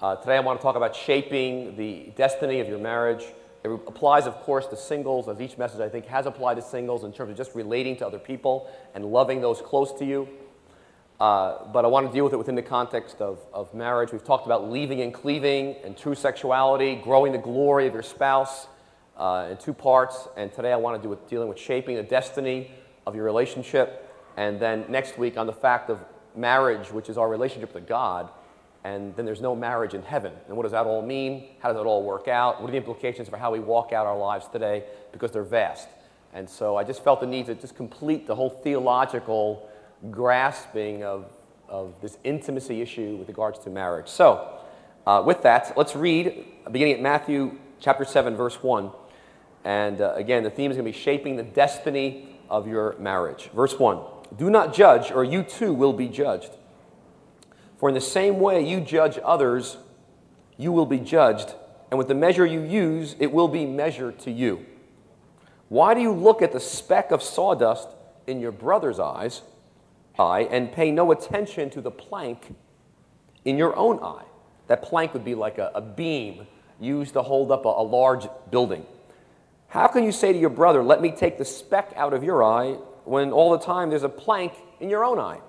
Uh, today I want to talk about shaping the destiny of your marriage. It applies, of course, to singles, as each message I think has applied to singles in terms of just relating to other people and loving those close to you. Uh, but I want to deal with it within the context of, of marriage. We've talked about leaving and cleaving and true sexuality, growing the glory of your spouse uh, in two parts. And today I want to do with dealing with shaping the destiny of your relationship. And then next week on the fact of marriage, which is our relationship to God. And then there's no marriage in heaven. And what does that all mean? How does it all work out? What are the implications for how we walk out our lives today? Because they're vast. And so I just felt the need to just complete the whole theological grasping of, of this intimacy issue with regards to marriage. So, uh, with that, let's read beginning at Matthew chapter 7, verse 1. And uh, again, the theme is going to be shaping the destiny of your marriage. Verse 1 Do not judge, or you too will be judged. For in the same way you judge others, you will be judged, and with the measure you use, it will be measured to you. Why do you look at the speck of sawdust in your brother's eyes? eye and pay no attention to the plank in your own eye. That plank would be like a, a beam used to hold up a, a large building. How can you say to your brother, Let me take the speck out of your eye, when all the time there's a plank in your own eye?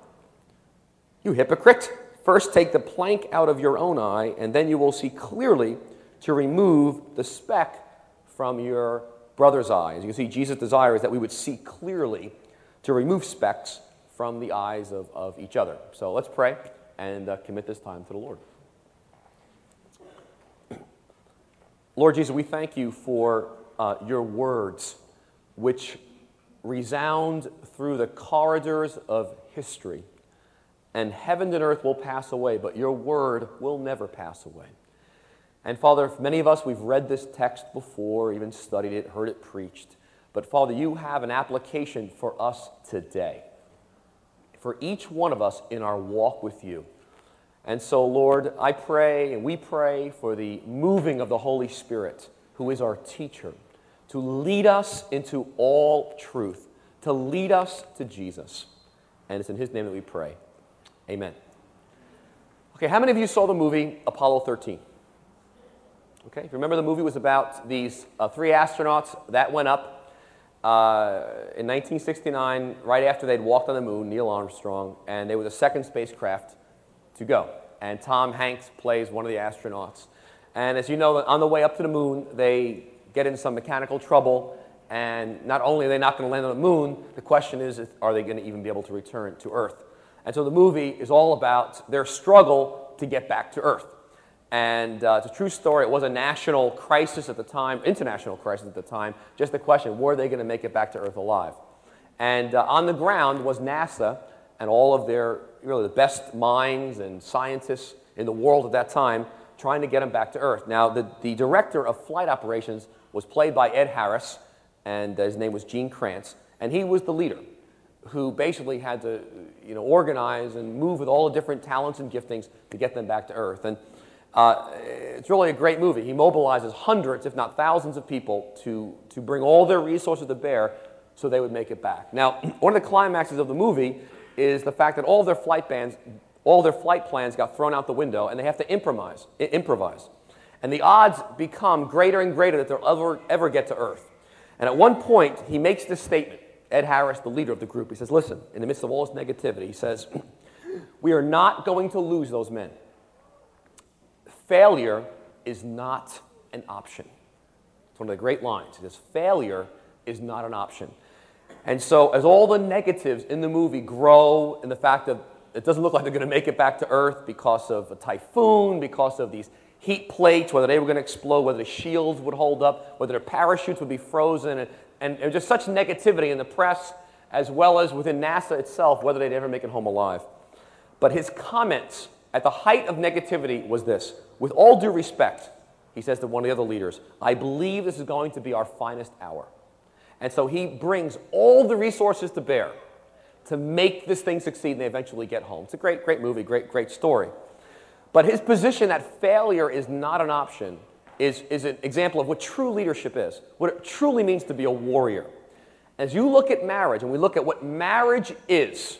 You hypocrite! First take the plank out of your own eye, and then you will see clearly to remove the speck from your brother's eye. As you can see, Jesus' desire is that we would see clearly to remove specks from the eyes of, of each other. So let's pray and uh, commit this time to the Lord. Lord Jesus, we thank you for uh, your words, which resound through the corridors of history. And heaven and earth will pass away, but your word will never pass away. And Father, many of us, we've read this text before, even studied it, heard it preached. But Father, you have an application for us today for each one of us in our walk with you. And so, Lord, I pray and we pray for the moving of the Holy Spirit, who is our teacher, to lead us into all truth, to lead us to Jesus. And it's in His name that we pray. Amen. Okay, how many of you saw the movie Apollo 13? Okay, you remember the movie was about these uh, three astronauts that went up uh, in 1969, right after they'd walked on the moon, Neil Armstrong, and they were the second spacecraft to go. And Tom Hanks plays one of the astronauts. And as you know, on the way up to the moon, they get in some mechanical trouble. And not only are they not going to land on the moon, the question is, are they going to even be able to return to Earth? And so the movie is all about their struggle to get back to Earth. And uh, it's a true story. It was a national crisis at the time, international crisis at the time. Just the question were they going to make it back to Earth alive? And uh, on the ground was NASA and all of their really the best minds and scientists in the world at that time trying to get them back to Earth. Now, the, the director of flight operations was played by Ed Harris, and uh, his name was Gene Kranz, and he was the leader who basically had to you know, organize and move with all the different talents and giftings to get them back to Earth. And uh, it's really a great movie. He mobilizes hundreds, if not thousands, of people to, to bring all their resources to bear so they would make it back. Now, one of the climaxes of the movie is the fact that all their flight bands, all their flight plans got thrown out the window, and they have to improvise. improvise. And the odds become greater and greater that they'll ever, ever get to Earth. And at one point, he makes this statement. Ed Harris, the leader of the group, he says, Listen, in the midst of all this negativity, he says, We are not going to lose those men failure is not an option. It's one of the great lines. It says, failure is not an option. And so, as all the negatives in the movie grow, and the fact that it doesn't look like they're going to make it back to Earth because of a typhoon, because of these heat plates, whether they were going to explode, whether the shields would hold up, whether their parachutes would be frozen, and, and, and just such negativity in the press as well as within NASA itself, whether they'd ever make it home alive. But his comments at the height of negativity was this with all due respect, he says to one of the other leaders, I believe this is going to be our finest hour. And so he brings all the resources to bear to make this thing succeed and they eventually get home. It's a great, great movie, great, great story. But his position that failure is not an option is, is an example of what true leadership is, what it truly means to be a warrior. As you look at marriage and we look at what marriage is,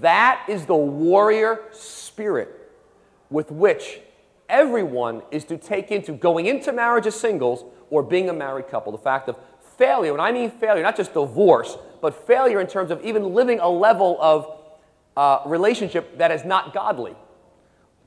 that is the warrior spirit with which everyone is to take into going into marriage as singles or being a married couple the fact of failure. and I mean failure, not just divorce, but failure in terms of even living a level of uh, relationship that is not godly.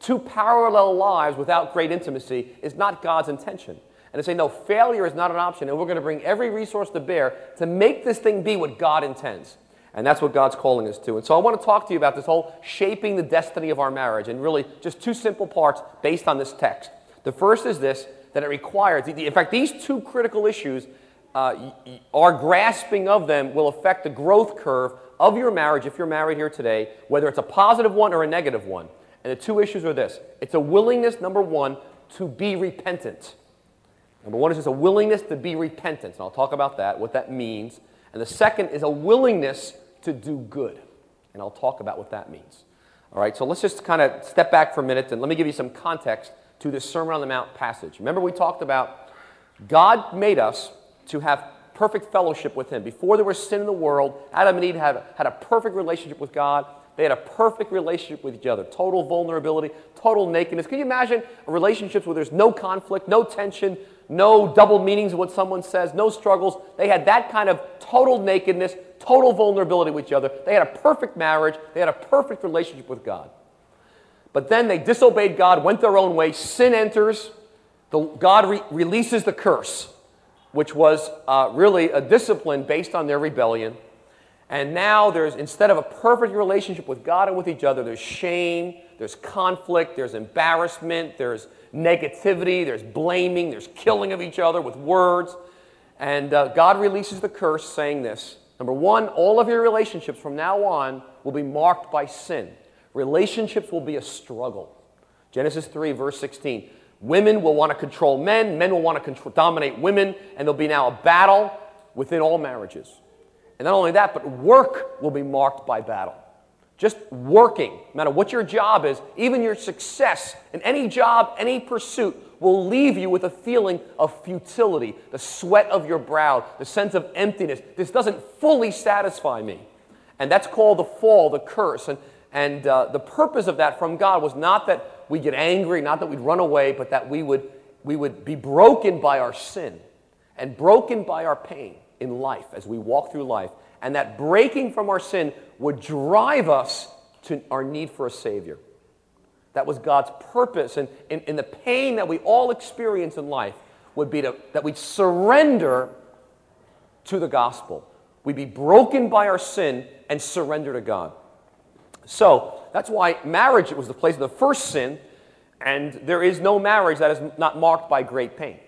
Two parallel lives without great intimacy is not God's intention. And to say, no, failure is not an option, and we're going to bring every resource to bear to make this thing be what God intends. And that's what God's calling us to. And so I want to talk to you about this whole shaping the destiny of our marriage, and really just two simple parts based on this text. The first is this that it requires, in fact, these two critical issues, uh, our grasping of them will affect the growth curve of your marriage if you're married here today, whether it's a positive one or a negative one. And the two issues are this it's a willingness, number one, to be repentant. Number one is just a willingness to be repentant. And I'll talk about that, what that means. And the second is a willingness to do good. And I'll talk about what that means. All right, so let's just kind of step back for a minute and let me give you some context to this Sermon on the Mount passage. Remember, we talked about God made us to have perfect fellowship with Him. Before there was sin in the world, Adam and Eve had, had a perfect relationship with God. They had a perfect relationship with each other. Total vulnerability, total nakedness. Can you imagine relationships where there's no conflict, no tension, no double meanings of what someone says, no struggles? They had that kind of total nakedness, total vulnerability with each other. They had a perfect marriage, they had a perfect relationship with God. But then they disobeyed God, went their own way, sin enters, the, God re- releases the curse, which was uh, really a discipline based on their rebellion. And now there's, instead of a perfect relationship with God and with each other, there's shame, there's conflict, there's embarrassment, there's negativity, there's blaming, there's killing of each other with words. And uh, God releases the curse saying this Number one, all of your relationships from now on will be marked by sin. Relationships will be a struggle. Genesis 3, verse 16. Women will want to control men, men will want to control, dominate women, and there'll be now a battle within all marriages. And not only that, but work will be marked by battle. Just working, no matter what your job is, even your success in any job, any pursuit, will leave you with a feeling of futility, the sweat of your brow, the sense of emptiness. This doesn't fully satisfy me. And that's called the fall, the curse. And, and uh, the purpose of that from God was not that we get angry, not that we'd run away, but that we would, we would be broken by our sin and broken by our pain in life as we walk through life. And that breaking from our sin would drive us to our need for a Savior. That was God's purpose. And in, the pain that we all experience in life would be to, that we'd surrender to the gospel. We'd be broken by our sin and surrender to God. So that's why marriage was the place of the first sin, and there is no marriage that is not marked by great pain.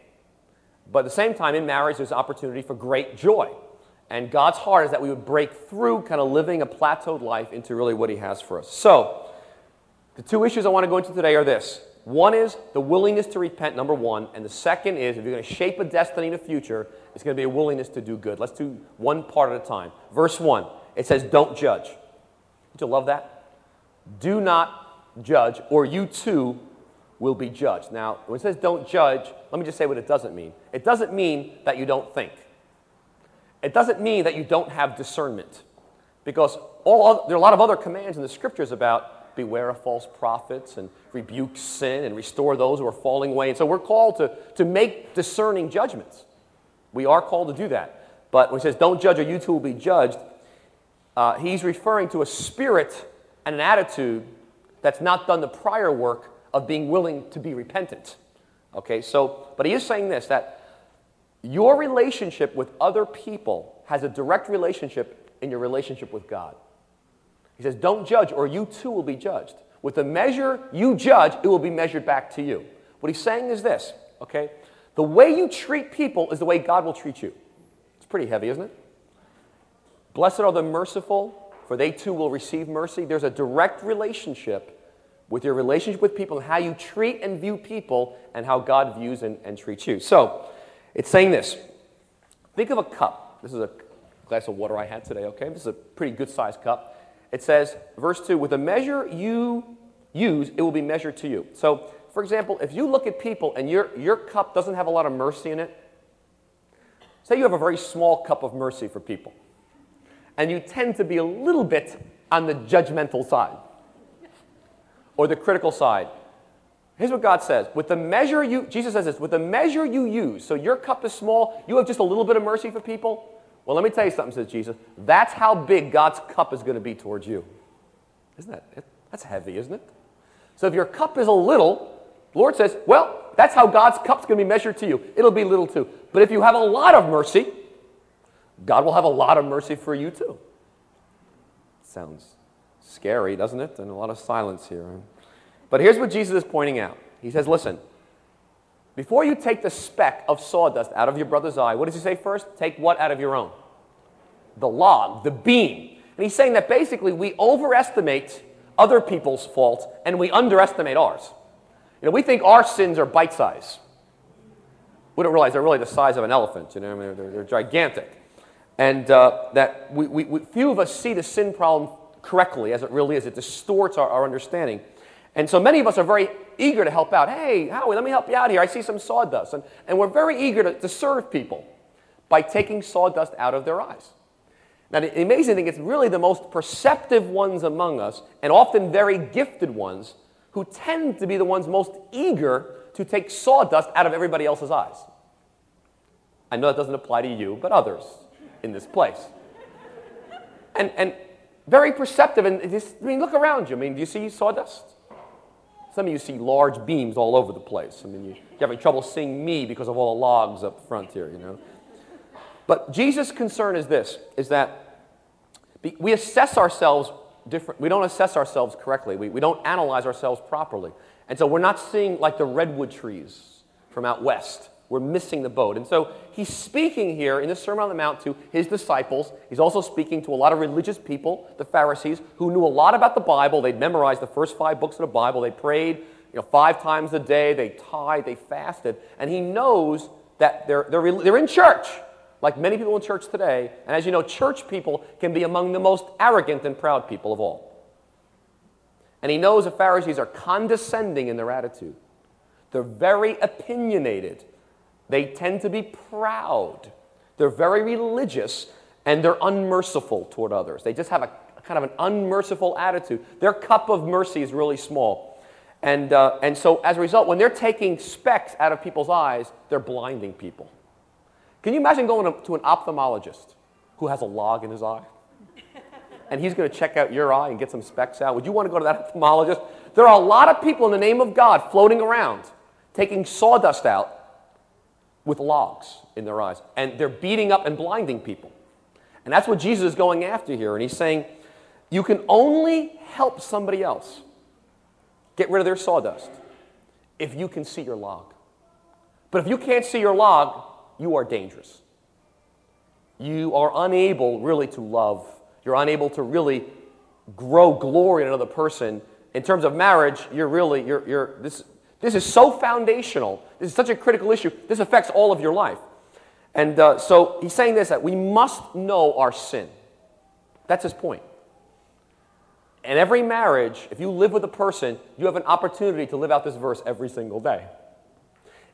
But at the same time, in marriage, there's opportunity for great joy. And God's heart is that we would break through kind of living a plateaued life into really what He has for us. So, the two issues I want to go into today are this. One is the willingness to repent, number one. And the second is if you're going to shape a destiny in the future, it's going to be a willingness to do good. Let's do one part at a time. Verse one, it says, Don't judge. Don't you love that? Do not judge, or you too will be judged. Now, when it says don't judge, let me just say what it doesn't mean. It doesn't mean that you don't think. It doesn't mean that you don't have discernment. Because all, there are a lot of other commands in the scriptures about beware of false prophets and rebuke sin and restore those who are falling away. And so we're called to, to make discerning judgments. We are called to do that. But when he says, don't judge or you too will be judged, uh, he's referring to a spirit and an attitude that's not done the prior work of being willing to be repentant. Okay, so, but he is saying this that your relationship with other people has a direct relationship in your relationship with God. He says, Don't judge, or you too will be judged. With the measure you judge, it will be measured back to you. What he's saying is this, okay? The way you treat people is the way God will treat you. It's pretty heavy, isn't it? Blessed are the merciful, for they too will receive mercy. There's a direct relationship with your relationship with people and how you treat and view people and how God views and, and treats you. So, it's saying this. Think of a cup. This is a glass of water I had today, okay? This is a pretty good sized cup it says, verse 2, with a measure you use, it will be measured to you. So, for example, if you look at people and your, your cup doesn't have a lot of mercy in it, say you have a very small cup of mercy for people, and you tend to be a little bit on the judgmental side or the critical side, Here's what God says. With the measure you, Jesus says this, with the measure you use, so your cup is small, you have just a little bit of mercy for people. Well, let me tell you something, says Jesus. That's how big God's cup is going to be towards you. Isn't that, that's heavy, isn't it? So if your cup is a little, Lord says, well, that's how God's cup's going to be measured to you. It'll be little too. But if you have a lot of mercy, God will have a lot of mercy for you too. Sounds scary, doesn't it? And a lot of silence here. But here's what Jesus is pointing out. He says, listen, before you take the speck of sawdust out of your brother's eye, what does he say first? Take what out of your own? The log, the beam. And he's saying that basically we overestimate other people's faults and we underestimate ours. You know, we think our sins are bite size. We don't realize they're really the size of an elephant. You know, I mean, they're, they're gigantic. And uh, that we, we, we, few of us see the sin problem correctly as it really is. It distorts our, our understanding. And so many of us are very eager to help out. Hey, Howie, let me help you out here. I see some sawdust. And, and we're very eager to, to serve people by taking sawdust out of their eyes. Now, the amazing thing, it's really the most perceptive ones among us, and often very gifted ones, who tend to be the ones most eager to take sawdust out of everybody else's eyes. I know that doesn't apply to you, but others in this place. And, and very perceptive. And this, I mean, look around you. I mean, do you see sawdust? Some of you see large beams all over the place. I mean, you, are having trouble seeing me because of all the logs up front here, you know. But Jesus' concern is this, is that we assess ourselves different. We don't assess ourselves correctly. We, we don't analyze ourselves properly. And so we're not seeing like the redwood trees from out west we're missing the boat. And so he's speaking here in the Sermon on the Mount to his disciples. He's also speaking to a lot of religious people, the Pharisees, who knew a lot about the Bible. They'd memorized the first five books of the Bible. They prayed you know, five times a day. They tithed. They fasted. And he knows that they're, they're, they're in church, like many people in church today. And as you know, church people can be among the most arrogant and proud people of all. And he knows the Pharisees are condescending in their attitude. They're very opinionated. They tend to be proud. They're very religious and they're unmerciful toward others. They just have a, kind of an unmerciful attitude. Their cup of mercy is really small. And, uh, and so, as a result, when they're taking specks out of people's eyes, they're blinding people. Can you imagine going to an ophthalmologist who has a log in his eye? And he's going to check out your eye and get some specks out. Would you want to go to that ophthalmologist? There are a lot of people in the name of God floating around, taking sawdust out with logs in their eyes. And they're beating up and blinding people. And that's what Jesus is going after here. And he's saying, you can only help somebody else get rid of their sawdust if you can see your log. But if you can't see your log, you are dangerous. You are unable really to love. You're unable to really grow glory in another person. In terms of marriage, you're really, you're, you're, this, this is so foundational. This is such a critical issue. This affects all of your life. And uh, so he's saying this that we must know our sin. That's his point. In every marriage, if you live with a person, you have an opportunity to live out this verse every single day.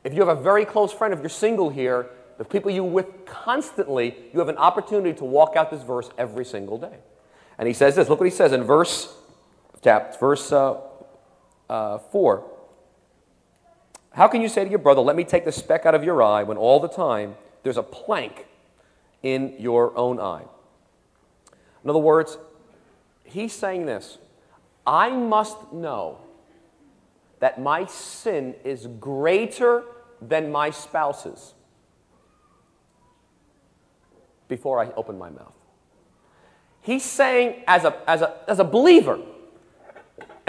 If you have a very close friend, if you're single here, the people you with constantly, you have an opportunity to walk out this verse every single day. And he says this. Look what he says in verse, chapter, verse uh, uh, 4. How can you say to your brother, Let me take the speck out of your eye, when all the time there's a plank in your own eye? In other words, he's saying this I must know that my sin is greater than my spouse's before I open my mouth. He's saying, as a, as a, as a believer,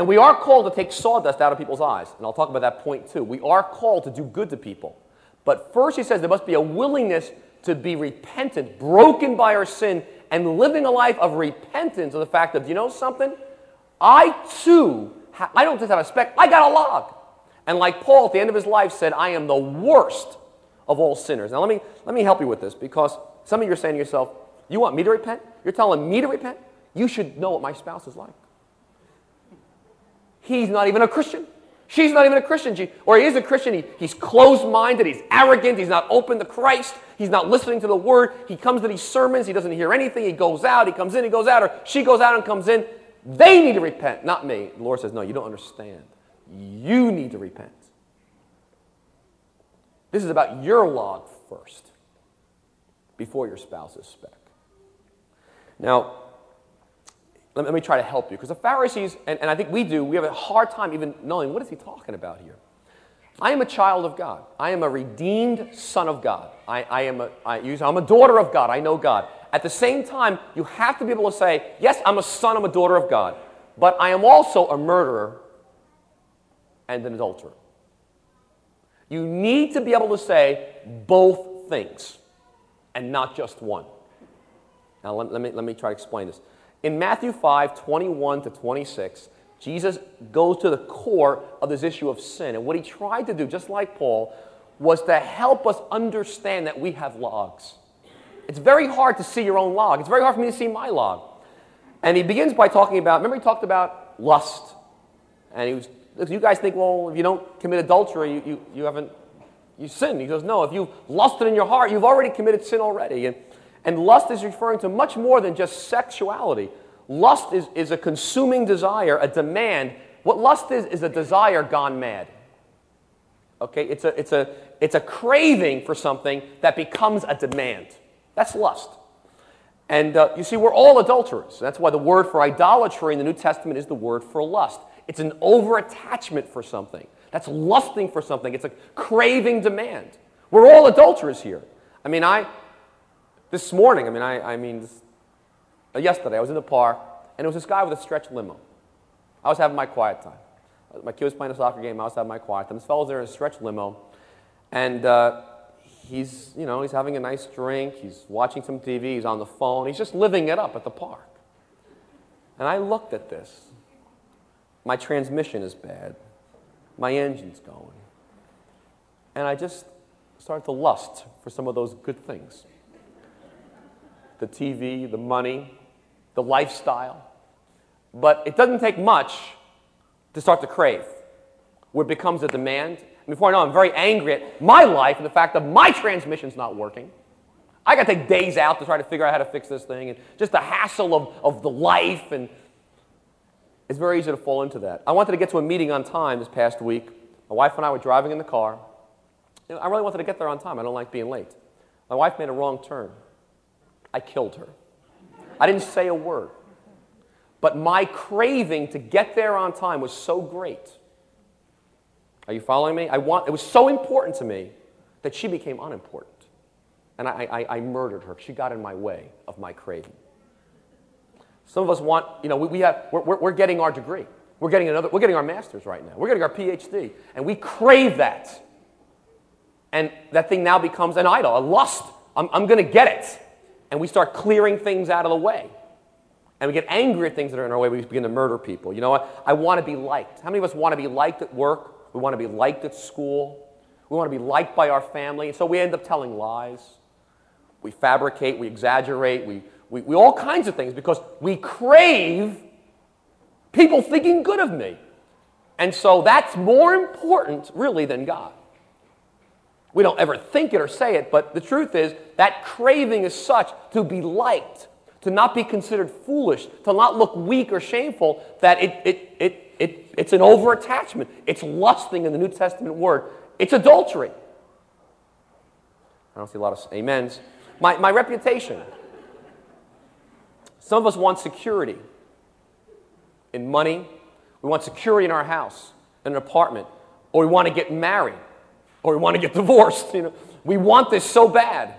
and we are called to take sawdust out of people's eyes. And I'll talk about that point too. We are called to do good to people. But first, he says there must be a willingness to be repentant, broken by our sin, and living a life of repentance of the fact that, you know something? I too, ha- I don't just have a speck, I got a log. And like Paul at the end of his life said, I am the worst of all sinners. Now, let me, let me help you with this because some of you are saying to yourself, You want me to repent? You're telling me to repent? You should know what my spouse is like. He's not even a Christian. She's not even a Christian. She, or he is a Christian. He, he's closed minded. He's arrogant. He's not open to Christ. He's not listening to the word. He comes to these sermons. He doesn't hear anything. He goes out. He comes in. He goes out. Or she goes out and comes in. They need to repent, not me. The Lord says, No, you don't understand. you need to repent. This is about your log first before your spouse's speck. Now, let me try to help you because the Pharisees, and, and I think we do, we have a hard time even knowing what is he talking about here. I am a child of God. I am a redeemed son of God. I, I am a, I use, I'm a daughter of God. I know God. At the same time, you have to be able to say, yes, I'm a son, I'm a daughter of God, but I am also a murderer and an adulterer. You need to be able to say both things and not just one. Now, let, let, me, let me try to explain this. In Matthew 5 21 to 26, Jesus goes to the core of this issue of sin. And what he tried to do, just like Paul, was to help us understand that we have logs. It's very hard to see your own log. It's very hard for me to see my log. And he begins by talking about, remember, he talked about lust. And he was, you guys think, well, if you don't commit adultery, you, you, you haven't, you sin. He goes, no, if you've lusted in your heart, you've already committed sin already. And, and lust is referring to much more than just sexuality. Lust is, is a consuming desire, a demand. What lust is, is a desire gone mad. Okay? It's a, it's, a, it's a craving for something that becomes a demand. That's lust. And uh, you see, we're all adulterers. That's why the word for idolatry in the New Testament is the word for lust. It's an over attachment for something. That's lusting for something. It's a craving demand. We're all adulterers here. I mean, I, this morning, I mean, I, I mean, this, uh, yesterday, I was in the park, and it was this guy with a stretch limo. I was having my quiet time. My kid was playing a soccer game. I was having my quiet time. This fellow's there in a stretch limo, and uh, he's, you know, he's having a nice drink. He's watching some TV. He's on the phone. He's just living it up at the park. And I looked at this. My transmission is bad. My engine's going. And I just started to lust for some of those good things the TV, the money, the lifestyle. But it doesn't take much to start to crave, where it becomes a demand. And before I know, I'm very angry at my life and the fact that my transmission's not working. I got to take days out to try to figure out how to fix this thing, and just the hassle of, of the life, and it's very easy to fall into that. I wanted to get to a meeting on time this past week. My wife and I were driving in the car. I really wanted to get there on time. I don't like being late. My wife made a wrong turn. I killed her. I didn't say a word. But my craving to get there on time was so great. Are you following me? I want, it was so important to me that she became unimportant. And I, I, I murdered her. She got in my way of my craving. Some of us want, you know, we, we have, we're, we're, we're getting our degree. We're getting another, we're getting our master's right now. We're getting our PhD. And we crave that. And that thing now becomes an idol, a lust. I'm, I'm going to get it and we start clearing things out of the way. And we get angry at things that are in our way. We begin to murder people. You know what? I want to be liked. How many of us want to be liked at work? We want to be liked at school. We want to be liked by our family. And so we end up telling lies. We fabricate, we exaggerate, we, we, we all kinds of things because we crave people thinking good of me. And so that's more important, really, than God. We don't ever think it or say it, but the truth is that craving is such to be liked, to not be considered foolish, to not look weak or shameful, that it, it, it, it, it's an over attachment. It's lusting in the New Testament word. It's adultery. I don't see a lot of amens. My, my reputation. Some of us want security in money. We want security in our house, in an apartment, or we want to get married or we want to get divorced. You know, we want this so bad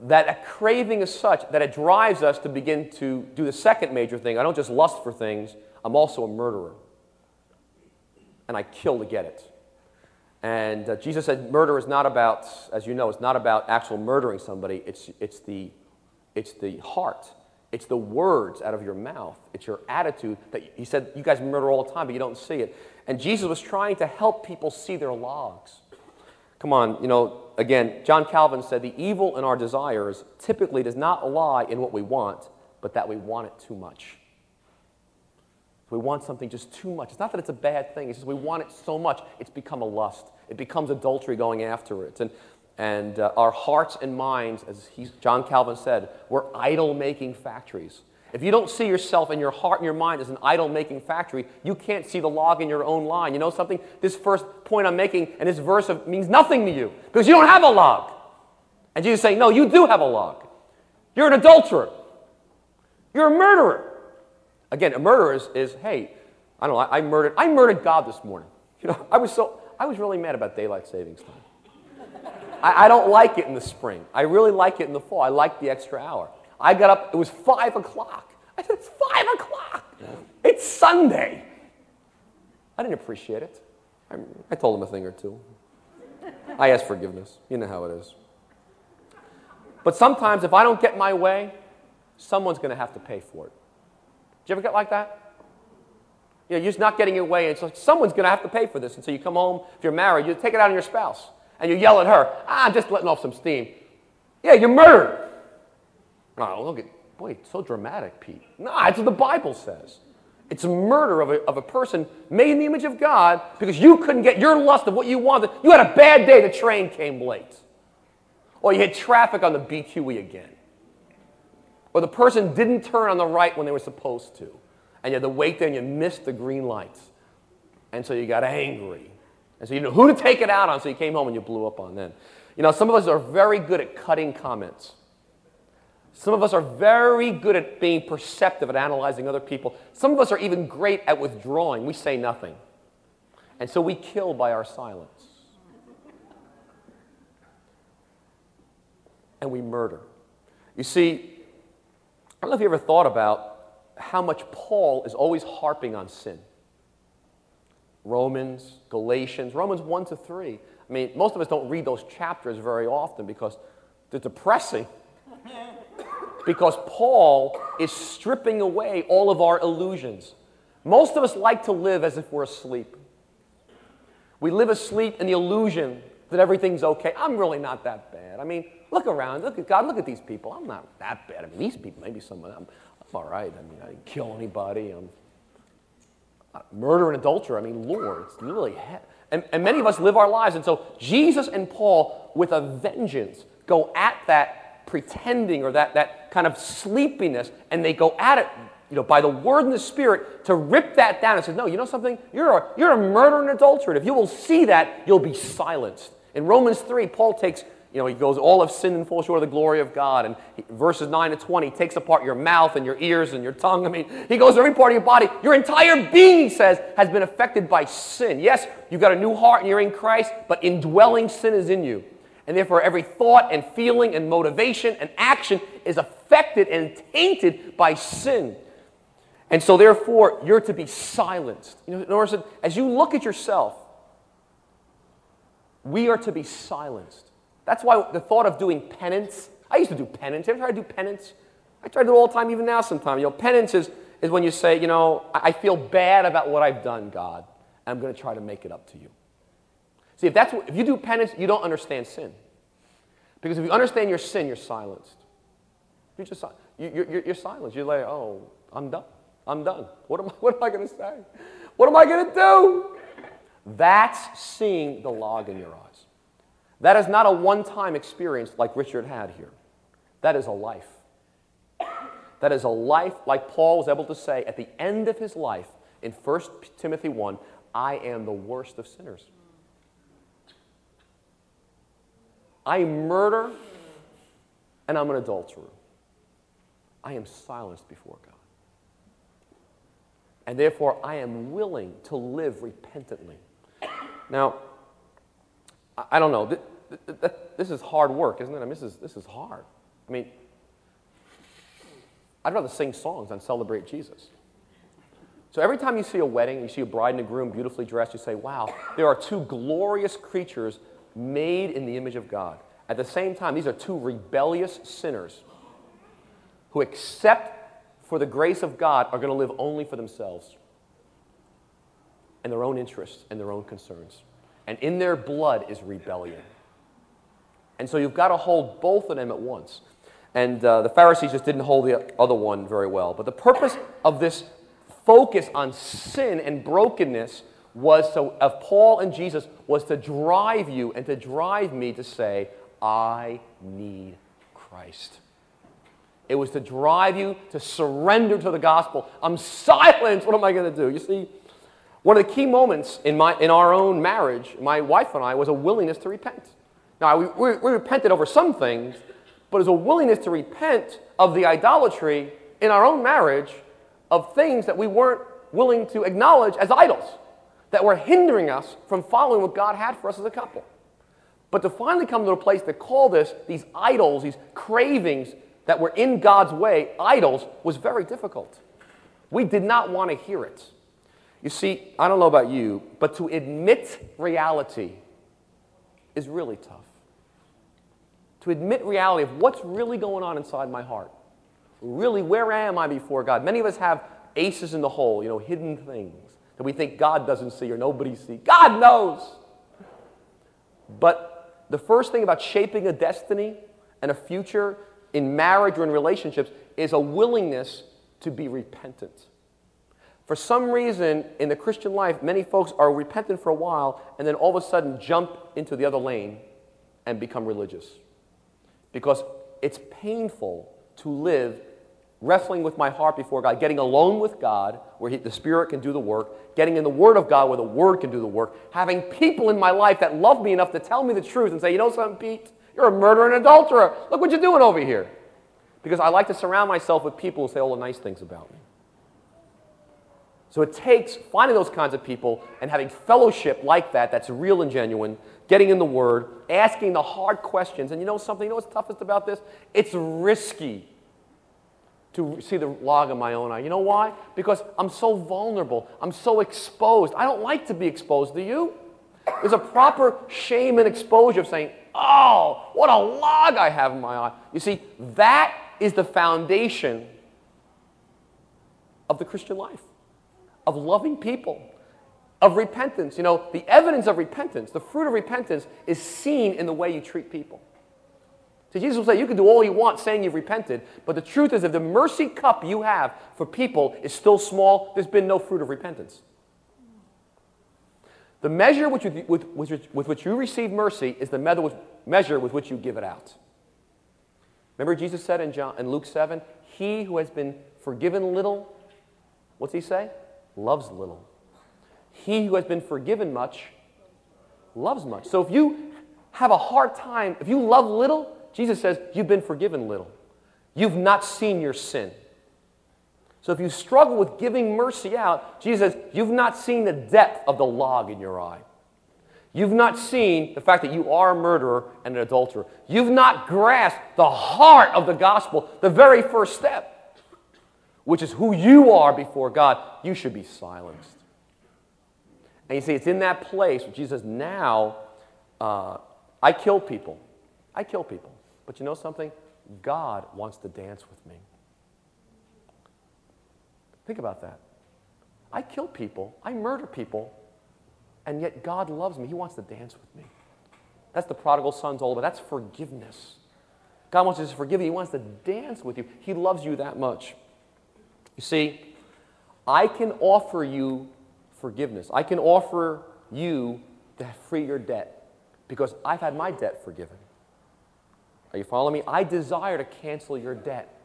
that a craving is such that it drives us to begin to do the second major thing. I don't just lust for things, I'm also a murderer. And I kill to get it. And uh, Jesus said murder is not about, as you know, it's not about actual murdering somebody, it's, it's, the, it's the heart. It's the words out of your mouth. It's your attitude that he said, you guys murder all the time, but you don't see it. And Jesus was trying to help people see their logs. Come on, you know, again, John Calvin said the evil in our desires typically does not lie in what we want, but that we want it too much. We want something just too much. It's not that it's a bad thing, it's just we want it so much, it's become a lust. It becomes adultery going after it. And, and uh, our hearts and minds, as John Calvin said, were idol making factories. If you don't see yourself in your heart and your mind as an idol making factory, you can't see the log in your own line. You know something? This first point I'm making and this verse of, means nothing to you because you don't have a log. And Jesus is saying, No, you do have a log. You're an adulterer. You're a murderer. Again, a murderer is, is hey, I don't know, I, I, murdered, I murdered God this morning. You know, I was so, I was really mad about daylight savings time. I, I don't like it in the spring. I really like it in the fall. I like the extra hour. I got up, it was five o'clock. I said, it's five o'clock. It's Sunday. I didn't appreciate it. I, I told him a thing or two. I asked forgiveness. You know how it is. But sometimes if I don't get my way, someone's going to have to pay for it. Did you ever get like that? You know, you're just not getting your way, and so someone's going to have to pay for this. And so you come home, if you're married, you take it out on your spouse, and you yell at her, ah, I'm just letting off some steam. Yeah, you're murdered. Oh, look at, boy, it's so dramatic, Pete. No, that's what the Bible says. It's murder of a, of a person made in the image of God because you couldn't get your lust of what you wanted. You had a bad day, the train came late. Or you hit traffic on the BQE again. Or the person didn't turn on the right when they were supposed to and you had to wait there and you missed the green lights. And so you got angry. And so you know who to take it out on, so you came home and you blew up on them. You know, some of us are very good at cutting comments. Some of us are very good at being perceptive at analyzing other people. Some of us are even great at withdrawing. We say nothing. And so we kill by our silence. And we murder. You see, I don't know if you ever thought about how much Paul is always harping on sin. Romans, Galatians, Romans 1 to 3. I mean, most of us don't read those chapters very often because they're depressing. because Paul is stripping away all of our illusions. Most of us like to live as if we're asleep. We live asleep in the illusion that everything's okay. I'm really not that bad. I mean, look around. Look at God. Look at these people. I'm not that bad. I mean, these people, maybe some of them I'm all right. I mean, I didn't kill anybody. I'm murder and adultery. I mean, Lord, it's really. He- and, and many of us live our lives. And so Jesus and Paul, with a vengeance, go at that pretending or that, that kind of sleepiness, and they go at it you know, by the word and the spirit to rip that down and say, no, you know something? You're a, you're a murderer and adulterer. If you will see that, you'll be silenced. In Romans 3, Paul takes you know, he goes, all of sin and fall short of the glory of God. And he, verses 9 to 20, he takes apart your mouth and your ears and your tongue. I mean, he goes every part of your body. Your entire being, he says, has been affected by sin. Yes, you've got a new heart and you're in Christ, but indwelling sin is in you. And therefore, every thought and feeling and motivation and action is affected and tainted by sin. And so, therefore, you're to be silenced. You know, in other words, as you look at yourself, we are to be silenced. That's why the thought of doing penance, I used to do penance. Ever try to do penance? I try to do it all the time, even now sometimes. You know, penance is, is when you say, you know, I feel bad about what I've done, God, I'm going to try to make it up to you. See, if, that's what, if you do penance, you don't understand sin. Because if you understand your sin, you're silenced. You're just you're, you're, you're silenced. You're like, oh, I'm done. I'm done. What am I, what am I going to say? What am I going to do? That's seeing the log in your eye. That is not a one time experience like Richard had here. That is a life. That is a life, like Paul was able to say at the end of his life in 1 Timothy 1 I am the worst of sinners. I murder and I'm an adulterer. I am silenced before God. And therefore, I am willing to live repentantly. Now, I don't know. This is hard work, isn't it? I mean, this is, this is hard. I mean, I'd rather sing songs than celebrate Jesus. So every time you see a wedding, you see a bride and a groom beautifully dressed, you say, wow, there are two glorious creatures made in the image of God. At the same time, these are two rebellious sinners who, except for the grace of God, are going to live only for themselves and their own interests and their own concerns. And in their blood is rebellion. And so you've got to hold both of them at once. And uh, the Pharisees just didn't hold the other one very well. But the purpose of this focus on sin and brokenness was so of Paul and Jesus was to drive you and to drive me to say, I need Christ. It was to drive you to surrender to the gospel. I'm silenced. What am I going to do? You see, one of the key moments in, my, in our own marriage, my wife and I, was a willingness to repent. Now, we, we, we repented over some things, but was a willingness to repent of the idolatry in our own marriage of things that we weren't willing to acknowledge as idols, that were hindering us from following what God had for us as a couple. But to finally come to a place that called this these idols, these cravings that were in God's way, idols, was very difficult. We did not want to hear it. You see, I don't know about you, but to admit reality is really tough. To admit reality of what's really going on inside my heart. Really, where am I before God? Many of us have aces in the hole, you know, hidden things that we think God doesn't see or nobody sees. God knows. But the first thing about shaping a destiny and a future in marriage or in relationships is a willingness to be repentant. For some reason in the Christian life, many folks are repentant for a while and then all of a sudden jump into the other lane and become religious. Because it's painful to live wrestling with my heart before God, getting alone with God where he, the Spirit can do the work, getting in the Word of God where the Word can do the work, having people in my life that love me enough to tell me the truth and say, you know something, Pete? You're a murderer and adulterer. Look what you're doing over here. Because I like to surround myself with people who say all the nice things about me. So it takes finding those kinds of people and having fellowship like that that's real and genuine, getting in the Word, asking the hard questions. And you know something? You know what's toughest about this? It's risky to see the log in my own eye. You know why? Because I'm so vulnerable. I'm so exposed. I don't like to be exposed. Do you? There's a proper shame and exposure of saying, oh, what a log I have in my eye. You see, that is the foundation of the Christian life, of loving people, of repentance. You know, the evidence of repentance, the fruit of repentance, is seen in the way you treat people. So Jesus will say, You can do all you want saying you've repented, but the truth is, if the mercy cup you have for people is still small, there's been no fruit of repentance. The measure which you, with, with, with, which you receive mercy is the measure with which you give it out. Remember, Jesus said in, John, in Luke 7 He who has been forgiven little, what's he say? Loves little. He who has been forgiven much loves much. So if you have a hard time, if you love little, Jesus says, You've been forgiven little. You've not seen your sin. So if you struggle with giving mercy out, Jesus says, You've not seen the depth of the log in your eye. You've not seen the fact that you are a murderer and an adulterer. You've not grasped the heart of the gospel, the very first step, which is who you are before God. You should be silenced. And you see, it's in that place where Jesus says, Now uh, I kill people. I kill people. But you know something? God wants to dance with me. Think about that. I kill people, I murder people, and yet God loves me. He wants to dance with me. That's the prodigal son's all about. That's forgiveness. God wants to forgive you. He wants to dance with you. He loves you that much. You see, I can offer you forgiveness. I can offer you to free your debt because I've had my debt forgiven. Are you following me? I desire to cancel your debt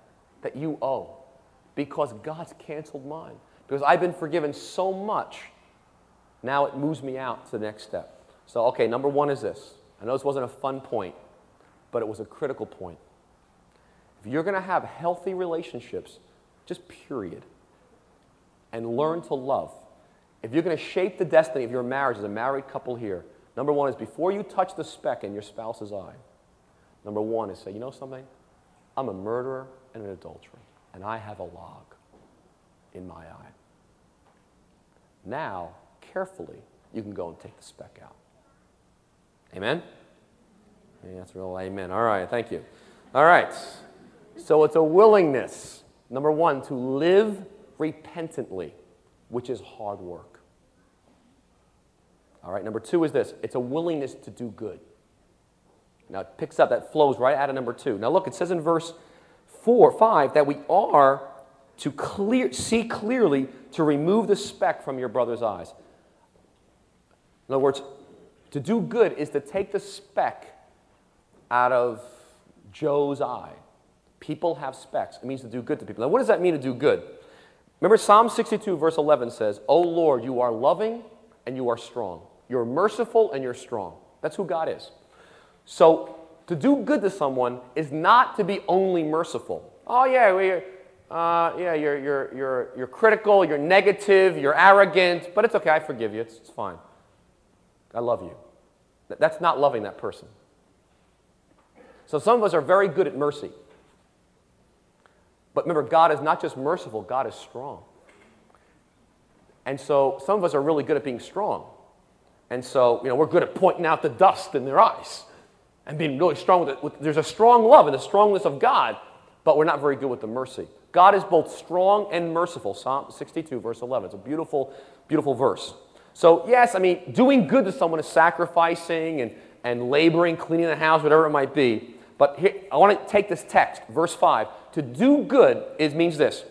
that you owe because God's canceled mine. Because I've been forgiven so much, now it moves me out to the next step. So, okay, number one is this. I know this wasn't a fun point, but it was a critical point. If you're going to have healthy relationships, just period, and learn to love, if you're going to shape the destiny of your marriage as a married couple here, number one is before you touch the speck in your spouse's eye, Number one is say, you know something? I'm a murderer and an adulterer, and I have a log in my eye. Now, carefully, you can go and take the speck out. Amen? Yeah, that's real amen. All right, thank you. All right. So it's a willingness, number one, to live repentantly, which is hard work. All right, number two is this it's a willingness to do good. Now it picks up, that flows right out of number two. Now look, it says in verse 4, 5 that we are to clear, see clearly to remove the speck from your brother's eyes. In other words, to do good is to take the speck out of Joe's eye. People have specks. It means to do good to people. Now, what does that mean to do good? Remember, Psalm 62, verse 11 says, O Lord, you are loving and you are strong. You're merciful and you're strong. That's who God is. So, to do good to someone is not to be only merciful. Oh, yeah, we, uh, yeah, you're, you're, you're, you're critical, you're negative, you're arrogant, but it's okay, I forgive you, it's, it's fine. I love you. That's not loving that person. So some of us are very good at mercy. But remember, God is not just merciful, God is strong. And so some of us are really good at being strong. And so, you know, we're good at pointing out the dust in their eyes and being really strong with it. There's a strong love and the strongness of God, but we're not very good with the mercy. God is both strong and merciful. Psalm 62, verse 11. It's a beautiful, beautiful verse. So, yes, I mean, doing good to someone is sacrificing and, and laboring, cleaning the house, whatever it might be. But here, I want to take this text, verse 5. To do good is, means this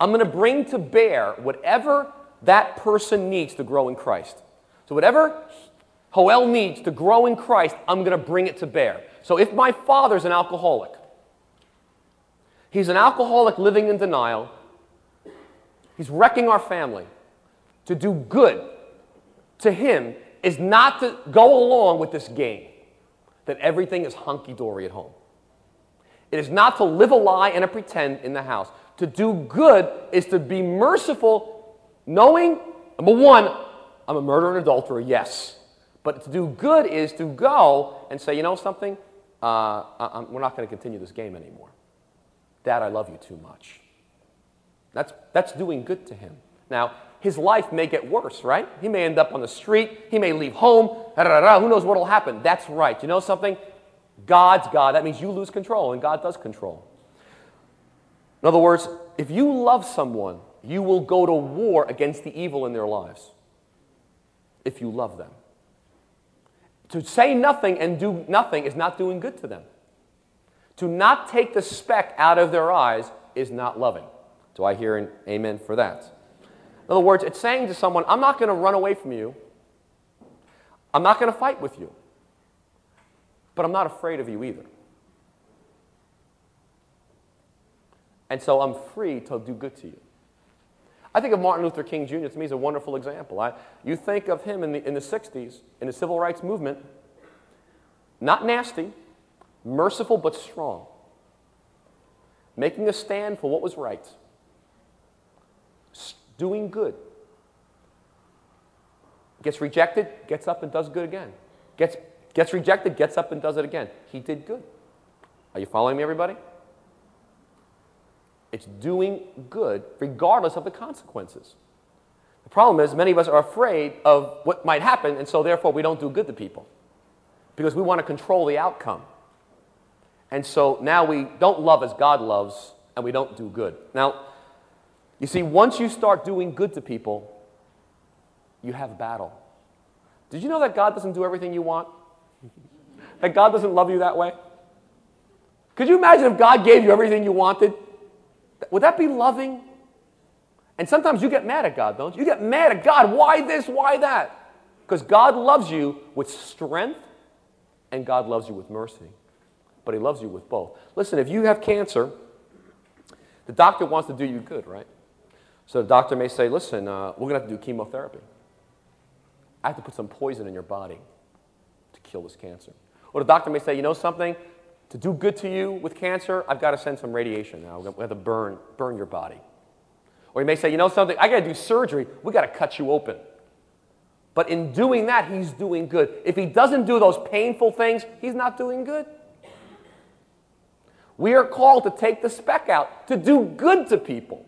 I'm going to bring to bear whatever that person needs to grow in Christ. So, whatever Hoel needs to grow in Christ, I'm going to bring it to bear. So, if my father's an alcoholic, he's an alcoholic living in denial, he's wrecking our family to do good to him is not to go along with this game that everything is hunky dory at home. It is not to live a lie and a pretend in the house. To do good is to be merciful, knowing, number one, I'm a murderer and adulterer, yes. But to do good is to go and say, you know something? Uh, we're not going to continue this game anymore. Dad, I love you too much. That's, that's doing good to him. Now, his life may get worse, right? He may end up on the street. He may leave home. Who knows what will happen? That's right. You know something? God's God. That means you lose control, and God does control. In other words, if you love someone, you will go to war against the evil in their lives. If you love them. To say nothing and do nothing is not doing good to them. To not take the speck out of their eyes is not loving. Do I hear an amen for that? In other words, it's saying to someone, I'm not going to run away from you. I'm not going to fight with you. But I'm not afraid of you either. And so I'm free to do good to you. I think of Martin Luther King Jr. To me, he's a wonderful example. I, you think of him in the, in the 60s, in the civil rights movement, not nasty, merciful but strong, making a stand for what was right doing good. Gets rejected, gets up and does good again. Gets, gets rejected, gets up and does it again. He did good. Are you following me, everybody? It's doing good regardless of the consequences. The problem is, many of us are afraid of what might happen, and so therefore we don't do good to people because we want to control the outcome. And so now we don't love as God loves, and we don't do good. Now, you see, once you start doing good to people, you have battle. Did you know that God doesn't do everything you want? that God doesn't love you that way? Could you imagine if God gave you everything you wanted? Would that be loving? And sometimes you get mad at God, don't you? You get mad at God. Why this? Why that? Because God loves you with strength and God loves you with mercy. But He loves you with both. Listen, if you have cancer, the doctor wants to do you good, right? So the doctor may say, listen, uh, we're going to have to do chemotherapy. I have to put some poison in your body to kill this cancer. Or the doctor may say, you know something? To do good to you with cancer, I've got to send some radiation now. We have to burn, burn your body. Or he may say, you know something? I got to do surgery. We got to cut you open. But in doing that, he's doing good. If he doesn't do those painful things, he's not doing good. We are called to take the speck out, to do good to people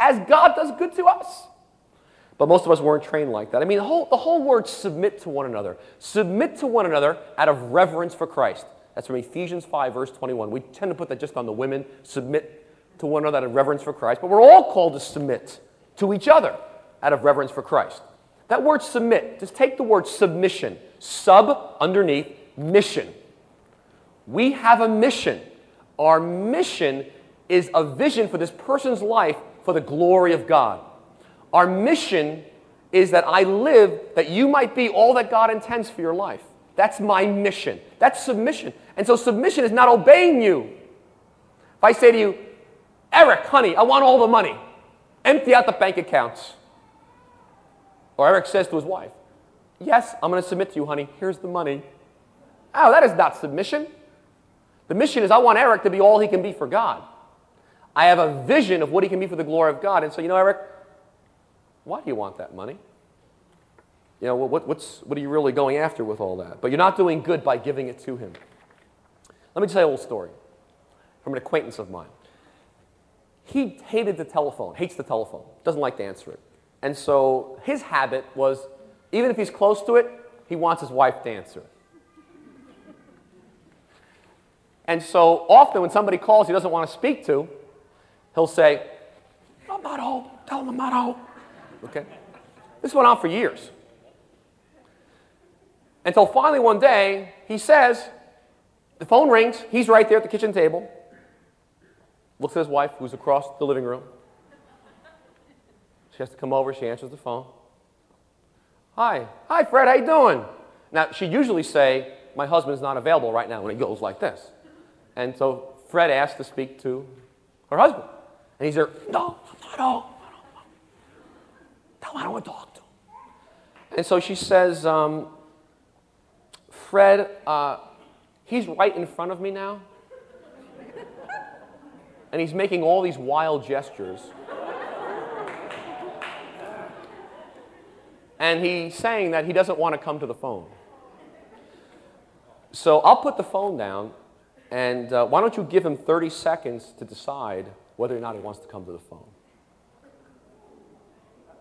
as God does good to us. But most of us weren't trained like that. I mean, the whole, the whole word submit to one another. Submit to one another out of reverence for Christ. That's from Ephesians 5, verse 21. We tend to put that just on the women. Submit to one another out of reverence for Christ. But we're all called to submit to each other out of reverence for Christ. That word submit, just take the word submission, sub underneath mission. We have a mission. Our mission is a vision for this person's life for the glory of God. Our mission is that I live that you might be all that God intends for your life. That's my mission. That's submission. And so submission is not obeying you. If I say to you, Eric, honey, I want all the money, empty out the bank accounts. Or Eric says to his wife, Yes, I'm going to submit to you, honey. Here's the money. Oh, that is not submission. The mission is I want Eric to be all he can be for God. I have a vision of what he can be for the glory of God. And so, you know, Eric, why do you want that money? You know, what, what's, what are you really going after with all that? But you're not doing good by giving it to him. Let me tell you a little story from an acquaintance of mine. He hated the telephone, hates the telephone, doesn't like to answer it. And so his habit was, even if he's close to it, he wants his wife to answer. And so often when somebody calls he doesn't want to speak to, he'll say, I'm not home. Tell him I'm not home. Okay? This went on for years. Until finally one day, he says, the phone rings, he's right there at the kitchen table, looks at his wife, who's across the living room. She has to come over, she answers the phone. Hi, hi Fred, how you doing? Now, she'd usually say, my husband's not available right now when it goes like this. And so Fred asked to speak to her husband. And he's there, no, no, no, no, I don't want to talk to him. And so she says, um, Fred, uh, he's right in front of me now. And he's making all these wild gestures. And he's saying that he doesn't want to come to the phone. So I'll put the phone down, and uh, why don't you give him 30 seconds to decide whether or not he wants to come to the phone?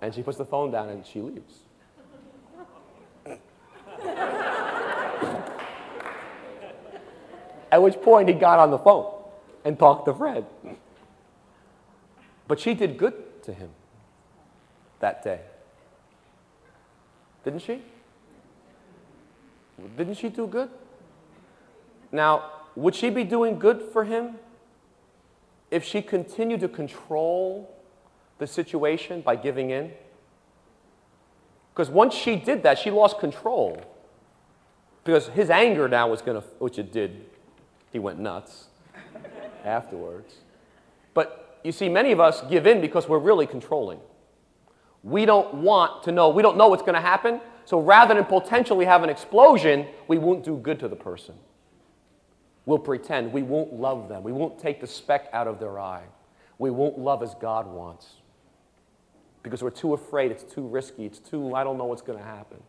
And she puts the phone down and she leaves. At which point he got on the phone and talked to Fred. But she did good to him that day. Didn't she? Didn't she do good? Now, would she be doing good for him if she continued to control the situation by giving in? Because once she did that, she lost control. Because his anger now was going to, which it did, he went nuts afterwards. But you see, many of us give in because we're really controlling. We don't want to know, we don't know what's going to happen. So rather than potentially have an explosion, we won't do good to the person. We'll pretend. We won't love them. We won't take the speck out of their eye. We won't love as God wants because we're too afraid. It's too risky. It's too, I don't know what's going to happen.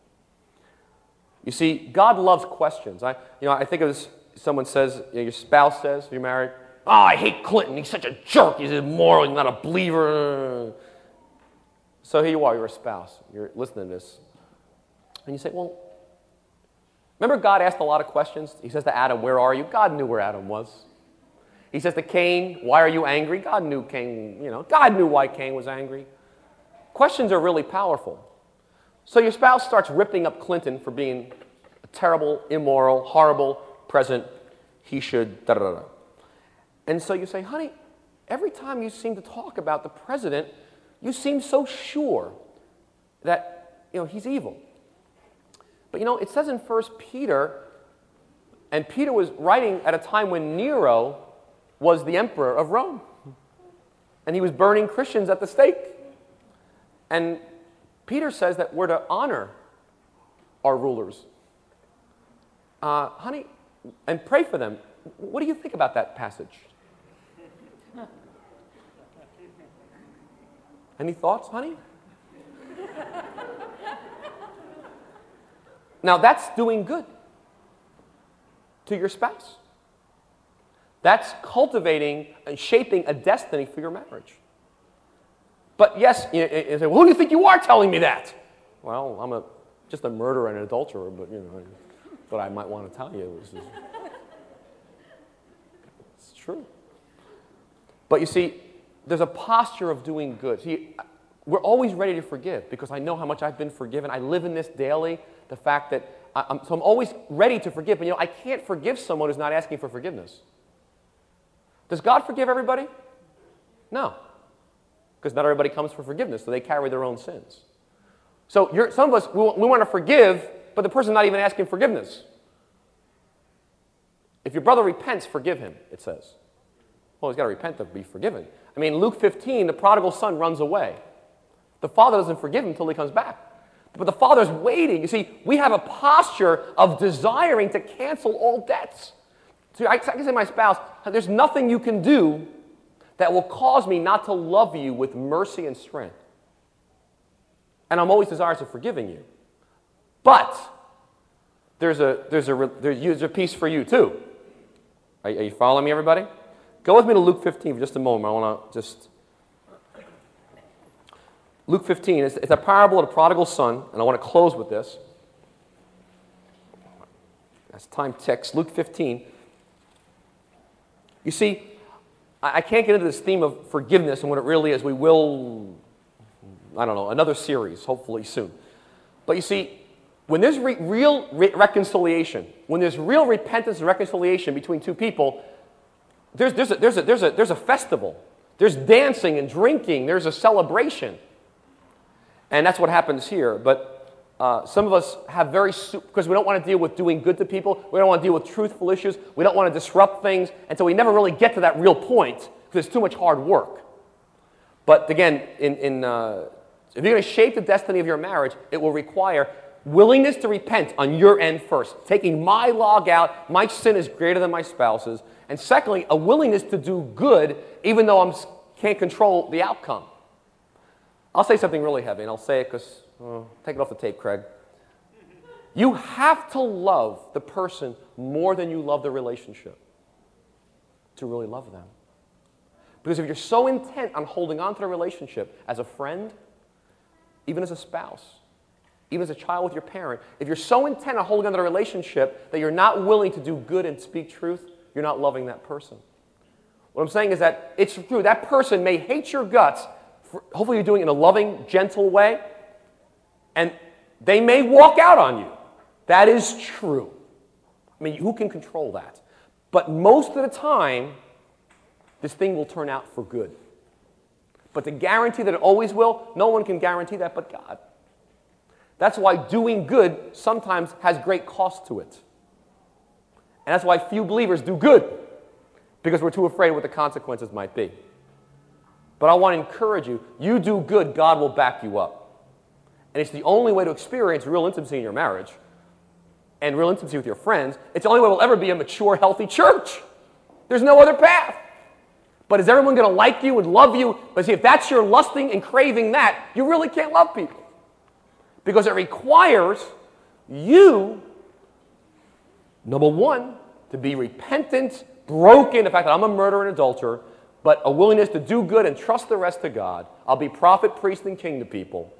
You see, God loves questions. I, you know, I think of this someone says, your spouse says, if you're married, oh, I hate Clinton. He's such a jerk. He's immoral. He's not a believer. So here you are, you're a spouse. You're listening to this. And you say, well, remember God asked a lot of questions? He says to Adam, where are you? God knew where Adam was. He says to Cain, why are you angry? God knew Cain, you know, God knew why Cain was angry. Questions are really powerful. So your spouse starts ripping up Clinton for being a terrible, immoral, horrible, present, he should, da da da. And so you say, honey, every time you seem to talk about the president, you seem so sure that you know he's evil. But you know, it says in 1 Peter, and Peter was writing at a time when Nero was the emperor of Rome. And he was burning Christians at the stake. And Peter says that we're to honor our rulers. Uh, honey, and pray for them. What do you think about that passage? Any thoughts, honey? now, that's doing good to your spouse. That's cultivating and shaping a destiny for your marriage. But yes, you, you say, well, who do you think you are telling me that? Well, I'm a, just a murderer and an adulterer, but you know what I might want to tell you. It's true. But you see, there's a posture of doing good. See, we're always ready to forgive because I know how much I've been forgiven. I live in this daily. The fact that I, am so I'm always ready to forgive. But you know, I can't forgive someone who's not asking for forgiveness. Does God forgive everybody? No, because not everybody comes for forgiveness, so they carry their own sins. So some of us we, we want to forgive but the person's not even asking forgiveness. If your brother repents, forgive him, it says. Well, he's got to repent to be forgiven. I mean, Luke 15, the prodigal son runs away. The father doesn't forgive him until he comes back. But the father's waiting. You see, we have a posture of desiring to cancel all debts. So I, can say to my spouse, there's nothing you can do that will cause me not to love you with mercy and strength. And I'm always desirous of forgiving you. But there's a, there's a, there's a piece for you too. Are, are you following me, everybody? Go with me to Luke 15 for just a moment. I want to just. Luke 15, it's, it's a parable of the prodigal son, and I want to close with this. As time ticks, Luke 15. You see, I can't get into this theme of forgiveness and what it really is. We will, I don't know, another series, hopefully soon. But you see, when there's re- real re- reconciliation, when there's real repentance and reconciliation between two people, there's, there's, a, there's, a, there's, a, there's a festival. There's dancing and drinking. There's a celebration. And that's what happens here. But uh, some of us have very, because we don't want to deal with doing good to people. We don't want to deal with truthful issues. We don't want to disrupt things. And so we never really get to that real point because it's too much hard work. But again, in, in, uh, if you're going to shape the destiny of your marriage, it will require willingness to repent on your end first, taking my log out. My sin is greater than my spouse's. And secondly, a willingness to do good even though I can't control the outcome. I'll say something really heavy, and I'll say it because take it off the tape, Craig. You have to love the person more than you love the relationship to really love them. Because if you're so intent on holding on to the relationship as a friend, even as a spouse, even as a child with your parent, if you're so intent on holding on to the relationship that you're not willing to do good and speak truth, you're not loving that person. What I'm saying is that it's true. That person may hate your guts. For, hopefully, you're doing it in a loving, gentle way. And they may walk out on you. That is true. I mean, who can control that? But most of the time, this thing will turn out for good. But to guarantee that it always will, no one can guarantee that but God. That's why doing good sometimes has great cost to it. And that's why few believers do good, because we're too afraid of what the consequences might be. But I want to encourage you you do good, God will back you up. And it's the only way to experience real intimacy in your marriage and real intimacy with your friends. It's the only way we'll ever be a mature, healthy church. There's no other path. But is everyone going to like you and love you? But see, if that's your lusting and craving that, you really can't love people. Because it requires you, number one, to be repentant, broken, the fact that I'm a murderer and adulterer, but a willingness to do good and trust the rest to God. I'll be prophet, priest, and king to people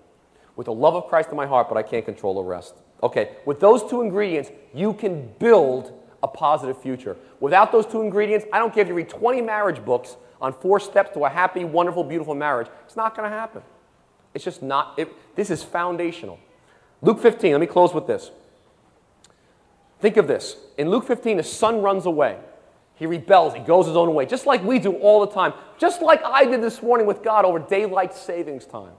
with the love of Christ in my heart, but I can't control the rest. Okay, with those two ingredients, you can build a positive future. Without those two ingredients, I don't care if you read 20 marriage books on four steps to a happy, wonderful, beautiful marriage. It's not going to happen. It's just not, it, this is foundational. Luke 15, let me close with this. Think of this. In Luke 15, the son runs away. He rebels. He goes his own way, just like we do all the time. Just like I did this morning with God over daylight savings time.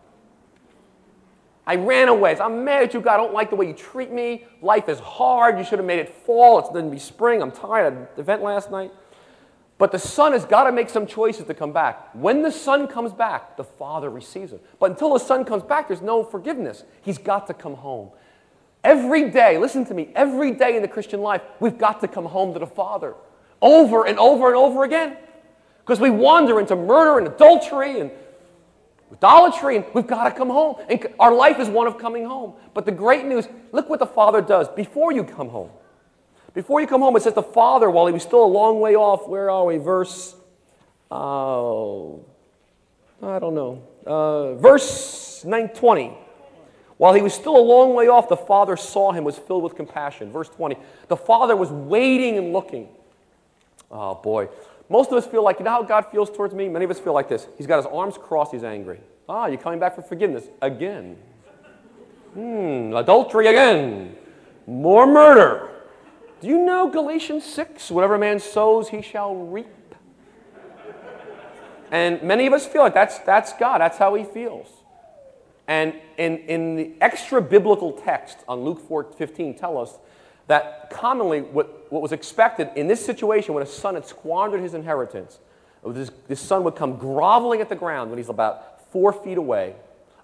I ran away. I'm mad at you, God. I don't like the way you treat me. Life is hard. You should have made it fall. It's going to be spring. I'm tired. of the event last night. But the son has got to make some choices to come back. When the son comes back, the father receives him. But until the son comes back, there's no forgiveness. He's got to come home. Every day, listen to me, every day in the Christian life, we've got to come home to the Father over and over and over again. Because we wander into murder and adultery and idolatry, and we've got to come home. And our life is one of coming home. But the great news look what the Father does before you come home. Before you come home, it says the Father, while he was still a long way off, where are we? Verse, oh, I don't know. Uh, verse 920. While he was still a long way off, the Father saw him, was filled with compassion. Verse 20. The Father was waiting and looking. Oh, boy. Most of us feel like, you know how God feels towards me? Many of us feel like this. He's got his arms crossed, he's angry. Ah, you're coming back for forgiveness again. Hmm, adultery again. More murder. Do you know Galatians 6? Whatever a man sows, he shall reap. And many of us feel like that's, that's God, that's how he feels. And in, in the extra biblical text on Luke 4, 15 tell us that commonly what, what was expected in this situation when a son had squandered his inheritance, This, this son would come groveling at the ground when he's about four feet away,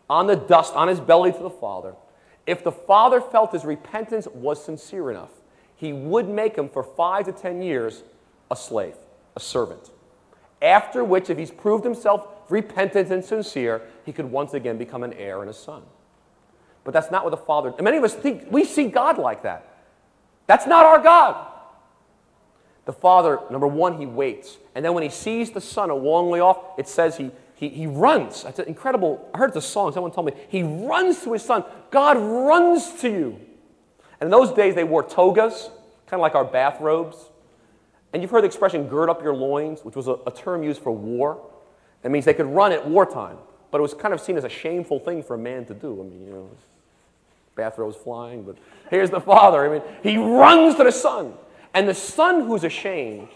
on the dust, on his belly to the father. If the father felt his repentance was sincere enough, he would make him for five to ten years a slave, a servant. After which, if he's proved himself repentant and sincere, he could once again become an heir and a son. But that's not what the Father. And many of us think we see God like that. That's not our God. The Father, number one, he waits. And then when he sees the Son a long way off, it says he, he, he runs. That's incredible. I heard the song, someone told me. He runs to his Son. God runs to you. And in those days, they wore togas, kind of like our bathrobes. And you've heard the expression, gird up your loins, which was a, a term used for war. That means they could run at wartime, but it was kind of seen as a shameful thing for a man to do. I mean, you know, bathrobes flying, but here's the father. I mean, he runs to the son. And the son who's ashamed,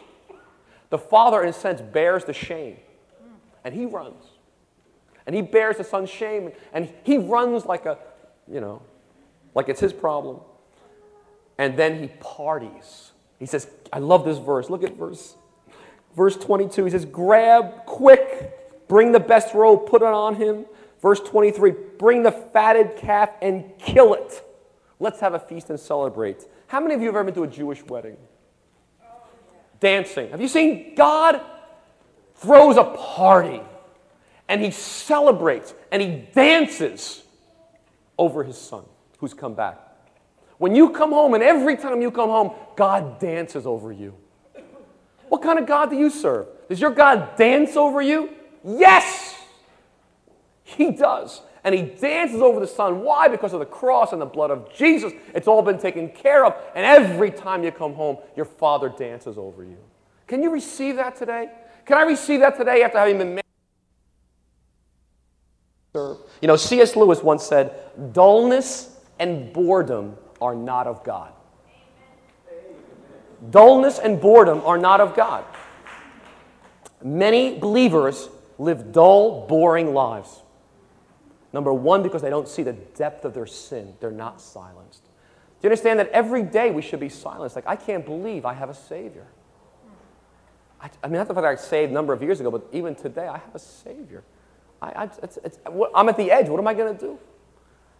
the father, in a sense, bears the shame. And he runs. And he bears the son's shame. And he runs like a, you know, like it's his problem. And then he parties. He says, I love this verse. Look at verse verse 22. He says, Grab quick Bring the best robe, put it on him. Verse 23 Bring the fatted calf and kill it. Let's have a feast and celebrate. How many of you have ever been to a Jewish wedding? Dancing. Have you seen God throws a party and he celebrates and he dances over his son who's come back? When you come home, and every time you come home, God dances over you. What kind of God do you serve? Does your God dance over you? Yes, he does. And he dances over the Son. Why? Because of the cross and the blood of Jesus. It's all been taken care of. And every time you come home, your Father dances over you. Can you receive that today? Can I receive that today after having been made? You know, C.S. Lewis once said, dullness and boredom are not of God. Dullness and boredom are not of God. Many believers live dull, boring lives. Number one, because they don't see the depth of their sin. They're not silenced. Do you understand that every day we should be silenced? Like, I can't believe I have a Savior. I, I mean, not the fact I saved a number of years ago, but even today, I have a Savior. I, I, it's, it's, I'm at the edge. What am I going to do?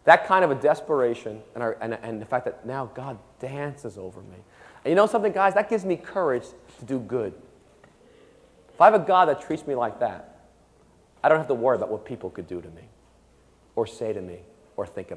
That kind of a desperation and, our, and, and the fact that now God dances over me. And you know something, guys? That gives me courage to do good. If I have a God that treats me like that, I don't have to worry about what people could do to me or say to me or think about.